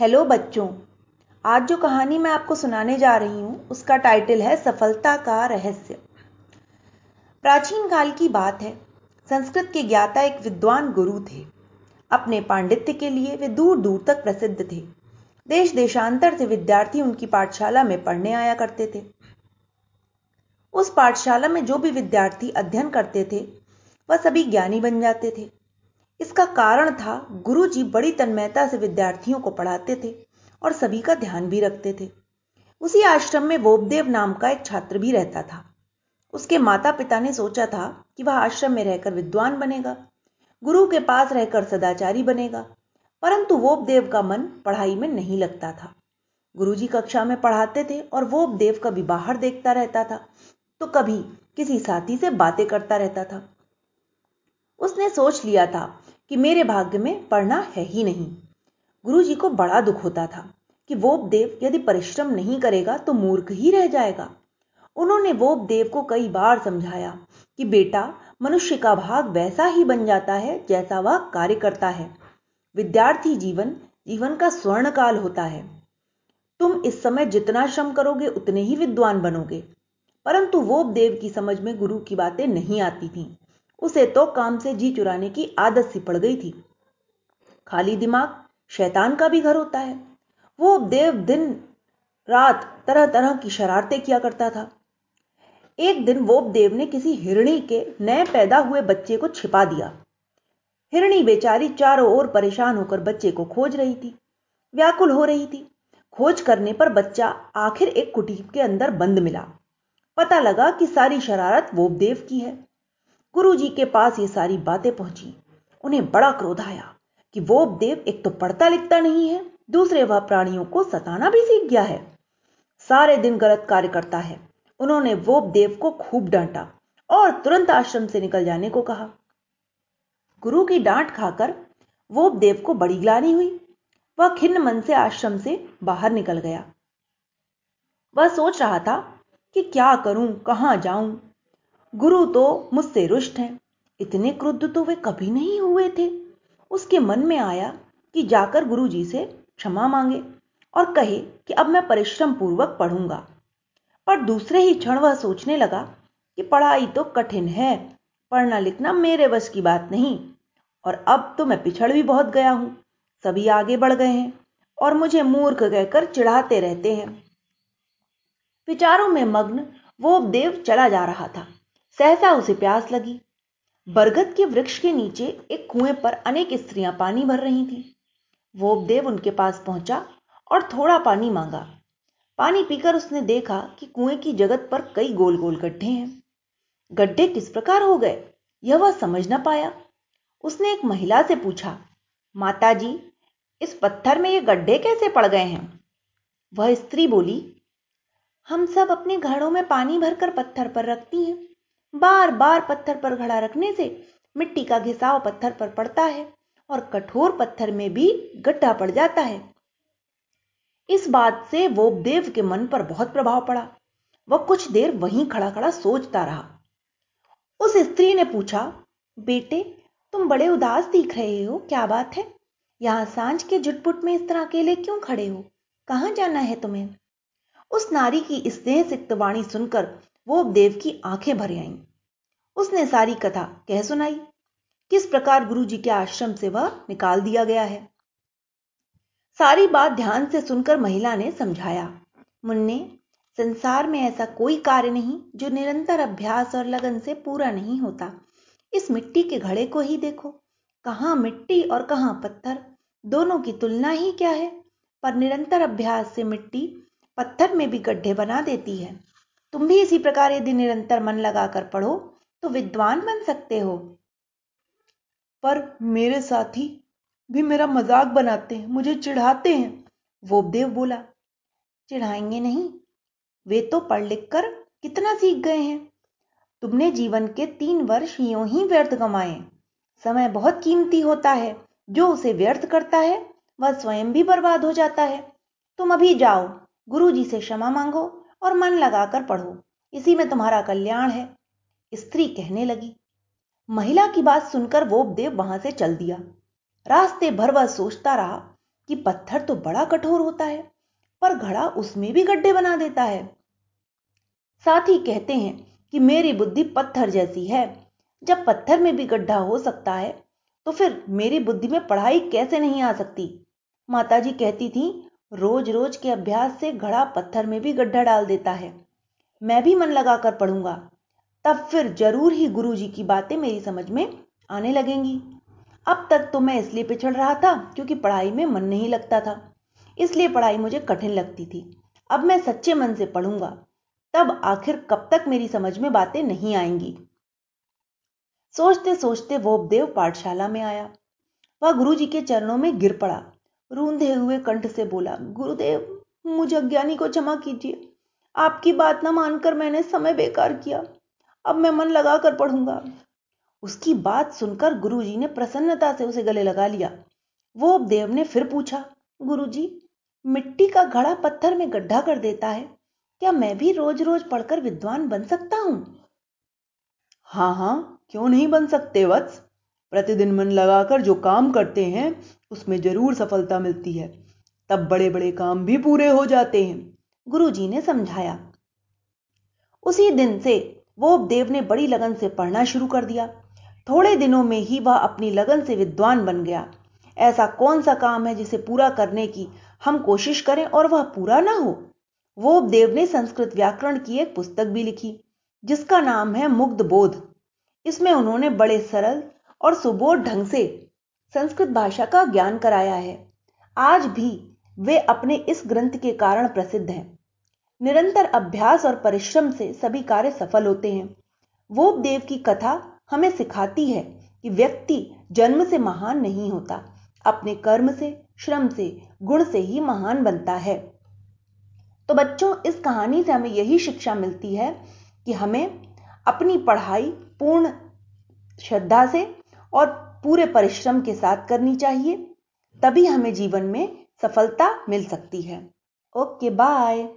Hello बच्चों, आज जो कहानी मैं आपको सुनाने जा रही हूँ, उसका टाइटल है सफलता का रहस्य। प्राचीन काल की बात है, संस्कृत के ज्ञाता एक विद्वान गुरु थे। अपने पांडित्य के लिए वे दूर दूर तक प्रसिद्ध थे। देश देशांतर से विद्यार्थी उनकी पाठशाला में पढ़ने आया करते थे। उस पाठशाला में जो भी विद्यार्थी अध्ययन करते थे, वह सभी ज्ञानी बन जाते थे। इसका कारण था गुरु जी बड़ी तन्मयता से विद्यार्थियों को पढ़ाते थे और सभी का ध्यान भी रखते थे। उसी आश्रम में वोबदेव नाम का एक छात्र भी रहता था। उसके माता पिता ने सोचा था कि वह आश्रम में रहकर विद्वान बनेगा, गुरु के पास रहकर सदाचारी बनेगा, परंतु वोपदेव का मन पढ़ाई में नहीं लगता था। गुरुजी कक्षा में पढ़ाते थे और वोबदेव कभी बाहर देखता रहता था तो कभी किसी साथी से बातें करता रहता था। उसने सोच लिया था कि मेरे भाग्य में पढ़ना है ही नहीं। गुरु जी को बड़ा दुख होता था कि वोप देव यदि परिश्रम नहीं करेगा तो मूर्ख ही रह जाएगा। उन्होंने वोप देव को कई बार समझाया कि बेटा, मनुष्य का भाग वैसा ही बन जाता है जैसा वह कार्य करता है। विद्यार्थी जीवन जीवन का स्वर्ण काल होता है। तुम इस समय जितना श्रम करोगे, उतने ही विद्वान बनोगे। परंतु वोप देव की समझ में गुरु की बातें नहीं आती थीं। उसे तो काम से जी चुराने की आदत सी पड़ गई थी। खाली दिमाग शैतान का भी घर होता है। वो देव दिन, रात तरह तरह की शरारतें किया करता था। एक दिन वो देव ने किसी हिरणी के नए पैदा हुए बच्चे को छिपा दिया। हिरणी बेचारी चारों ओर परेशान होकर बच्चे को खोज रही थी। व्याकुल हो रही थी। खोज करने पर बच्चा आखिर एक कुटीर के अंदर बंद मिला। पता लगा कि सारी शरारत वोबदेव की है। गुरु जी के पास ये सारी बातें पहुँची। उन्हें बड़ा क्रोध आया कि वो देव एक तो पढ़ता लिखता नहीं है, दूसरे वह प्राणियों को सताना भी सीख गया है। सारे दिन गलत कार्य करता है। उन्होंने वो देव को खूब डांटा और तुरंत आश्रम से निकल जाने को कहा। गुरु की डांट खाकर वो देव को बड़ी ग्लानी हुई। वह खिन्न मन से आश्रम से बाहर निकल गया। वह सोच रहा था कि क्या करूँ, कहाँ जाऊँ गुरु तो मुझसे रुष्ट हैं। इतने क्रुद्ध तो वे कभी नहीं हुए थे। उसके मन में आया कि जाकर गुरु जी से क्षमा मांगे और कहे कि अब मैं परिश्रम पूर्वक पढ़ूँगा। पर दूसरे ही क्षण वह सोचने लगा कि पढ़ाई तो कठिन है, पढ़ना लिखना मेरे वश की बात नहीं। और अब तो मैं पिछड़ भी बहुत गया हूँ, सभी आगे बढ़ गए हैं और मुझे मूर्ख कहकर चिढ़ाते रहते हैं। विचारों में मग्न वो देव चला जा रहा था। सहसा उसे प्यास लगी। बरगद के वृक्ष के नीचे एक कुएँ पर अनेक स्त्रियाँ पानी भर रही थीं। वो देव उनके पास पहुँचा और थोड़ा पानी मांगा। पानी पीकर उसने देखा कि कुएँ की जगत पर कई गोल गोल गड्ढे हैं। गड्ढे किस प्रकार हो गए, यह वह समझ ना पाया। उसने एक महिला से पूछा माता जी इस पत्थर में ये गड्ढे कैसे पड़ गए हैं? वह स्त्री बोली, हम सब अपने घड़ों में पानी भरकर पत्थर पर रखती हैं। बार बार पत्थर पर घड़ा रखने से मिट्टी का घिसाव पत्थर पर पड़ता है और कठोर पत्थर में भी गड्ढा पड़ जाता है। इस बात से वो देव के मन पर बहुत प्रभाव पड़ा। वह कुछ देर वहीं खड़ा खड़ा सोचता रहा। उस स्त्री ने पूछा, बेटे, तुम बड़े उदास दिख रहे हो, क्या बात है? यहाँ साँझ के झुटपुट में इस तरह अकेले क्यों खड़े हो? कहाँ जाना है तुम्हें? उस नारी की स्नेह सिक्त वाणी सुनकर वो देव की आँखें भर आईं। उसने सारी कथा कह सुनाई। किस प्रकार गुरु जी के आश्रम से वह निकाल दिया गया है? सारी बात ध्यान से सुनकर महिला ने समझाया, मुन्ने, संसार में ऐसा कोई कार्य नहीं जो निरंतर अभ्यास और लगन से पूरा नहीं होता। इस मिट्टी के घड़े को ही देखो। कहाँ मिट्टी और कहाँ पत्थर? दोनों की तुलना ही क्या है? पर निरंतर अभ्यास से मिट्टी पत्थर में भी गड्ढे बना देती है। तुम भी इसी प्रकार यदि निरंतर मन लगाकर पढ़ो तो विद्वान बन सकते हो। पर मेरे साथी भी मेरा मज़ाक बनाते हैं, मुझे चिढ़ाते हैं। वो देव बोला, चिढ़ाएँगे नहीं, वे तो पढ़ लिख कर कितना सीख गए हैं। तुमने जीवन के तीन वर्ष यूँ ही व्यर्थ कमाए। समय बहुत कीमती होता है, जो उसे व्यर्थ करता है, वह स्वयं भी बर्बाद हो जाता है। तुम अभी जाओ गुरु जी से क्षमा मांगो और मन लगाकर पढ़ो। इसी में तुम्हारा कल्याण है। स्त्री कहने लगी। महिला की बात सुनकर वो देव वहाँ से चल दिया। रास्ते भर वह सोचता रहा कि पत्थर तो बड़ा कठोर होता है, पर घड़ा उसमें भी गड्ढे बना देता है। साथ ही कहते हैं कि मेरी बुद्धि पत्थर जैसी है। जब पत्थर में भी गड्ढा हो सकता है तो फिर मेरी बुद्धि में पढ़ाई कैसे नहीं आ सकती? माताजी कहती थी रोज रोज के अभ्यास से घड़ा पत्थर में भी गड्ढा डाल देता है। मैं भी मन लगाकर पढ़ूँगा। तब फिर ज़रूर ही गुरु जी की बातें मेरी समझ में आने लगेंगी। अब तक तो मैं इसलिए पिछड़ रहा था क्योंकि पढ़ाई में मन नहीं लगता था। इसलिए पढ़ाई मुझे कठिन लगती थी। अब मैं सच्चे मन से पढ़ूँगा। तब आखिर कब तक मेरी समझ में बातें नहीं आएँगी। सोचते सोचते वो उपदेव पाठशाला में आया। वह गुरु जी के चरणों में गिर पड़ा। रूंधे हुए कंठ से बोला, गुरुदेव, मुझ अज्ञानी को क्षमा कीजिए। आपकी बात ना मानकर मैंने समय बेकार किया। अब मैं मन लगाकर पढ़ूँगा। उसकी बात सुनकर गुरुजी ने प्रसन्नता से उसे गले लगा लिया। वो देव ने फिर पूछा, गुरुजी, मिट्टी का घड़ा पत्थर में गड्ढा कर देता है। क्या मैं भी रोज रोज पढ़कर विद्वान बन सकता हूँ? हाँ हाँ क्यों नहीं बन सकते, वत्स? प्रतिदिन मन लगाकर जो काम करते हैं, उसमें ज़रूर सफलता मिलती है। तब बड़े बड़े काम भी पूरे हो जाते हैं, गुरुजी ने समझाया। उसी दिन से वो देव ने बड़ी लगन से पढ़ना शुरू कर दिया। थोड़े दिनों में ही वह अपनी लगन से विद्वान बन गया। ऐसा कौन सा काम है जिसे पूरा करने की हम कोशिश करें और वह पूरा ना हो? वो देव ने संस्कृत व्याकरण की एक पुस्तक भी लिखी, जिसका नाम है मुग्ध बोध। इसमें उन्होंने बड़े सरल और सुबोध ढंग से संस्कृत भाषा का ज्ञान कराया है। आज भी वे अपने इस ग्रंथ के कारण प्रसिद्ध हैं। निरंतर अभ्यास और परिश्रम से सभी कार्य सफल होते हैं। वो देव की कथा हमें सिखाती है कि व्यक्ति जन्म से महान नहीं होता, अपने कर्म से, श्रम से, गुण से ही महान बनता है। तो बच्चों, इस कहानी से हमें यही शिक्षा मिलती है कि हमें अपनी पढ़ाई पूर्ण श्रद्धा से और पूरे परिश्रम के साथ करनी चाहिए, तभी हमें जीवन में सफलता मिल सकती है। Okay, bye.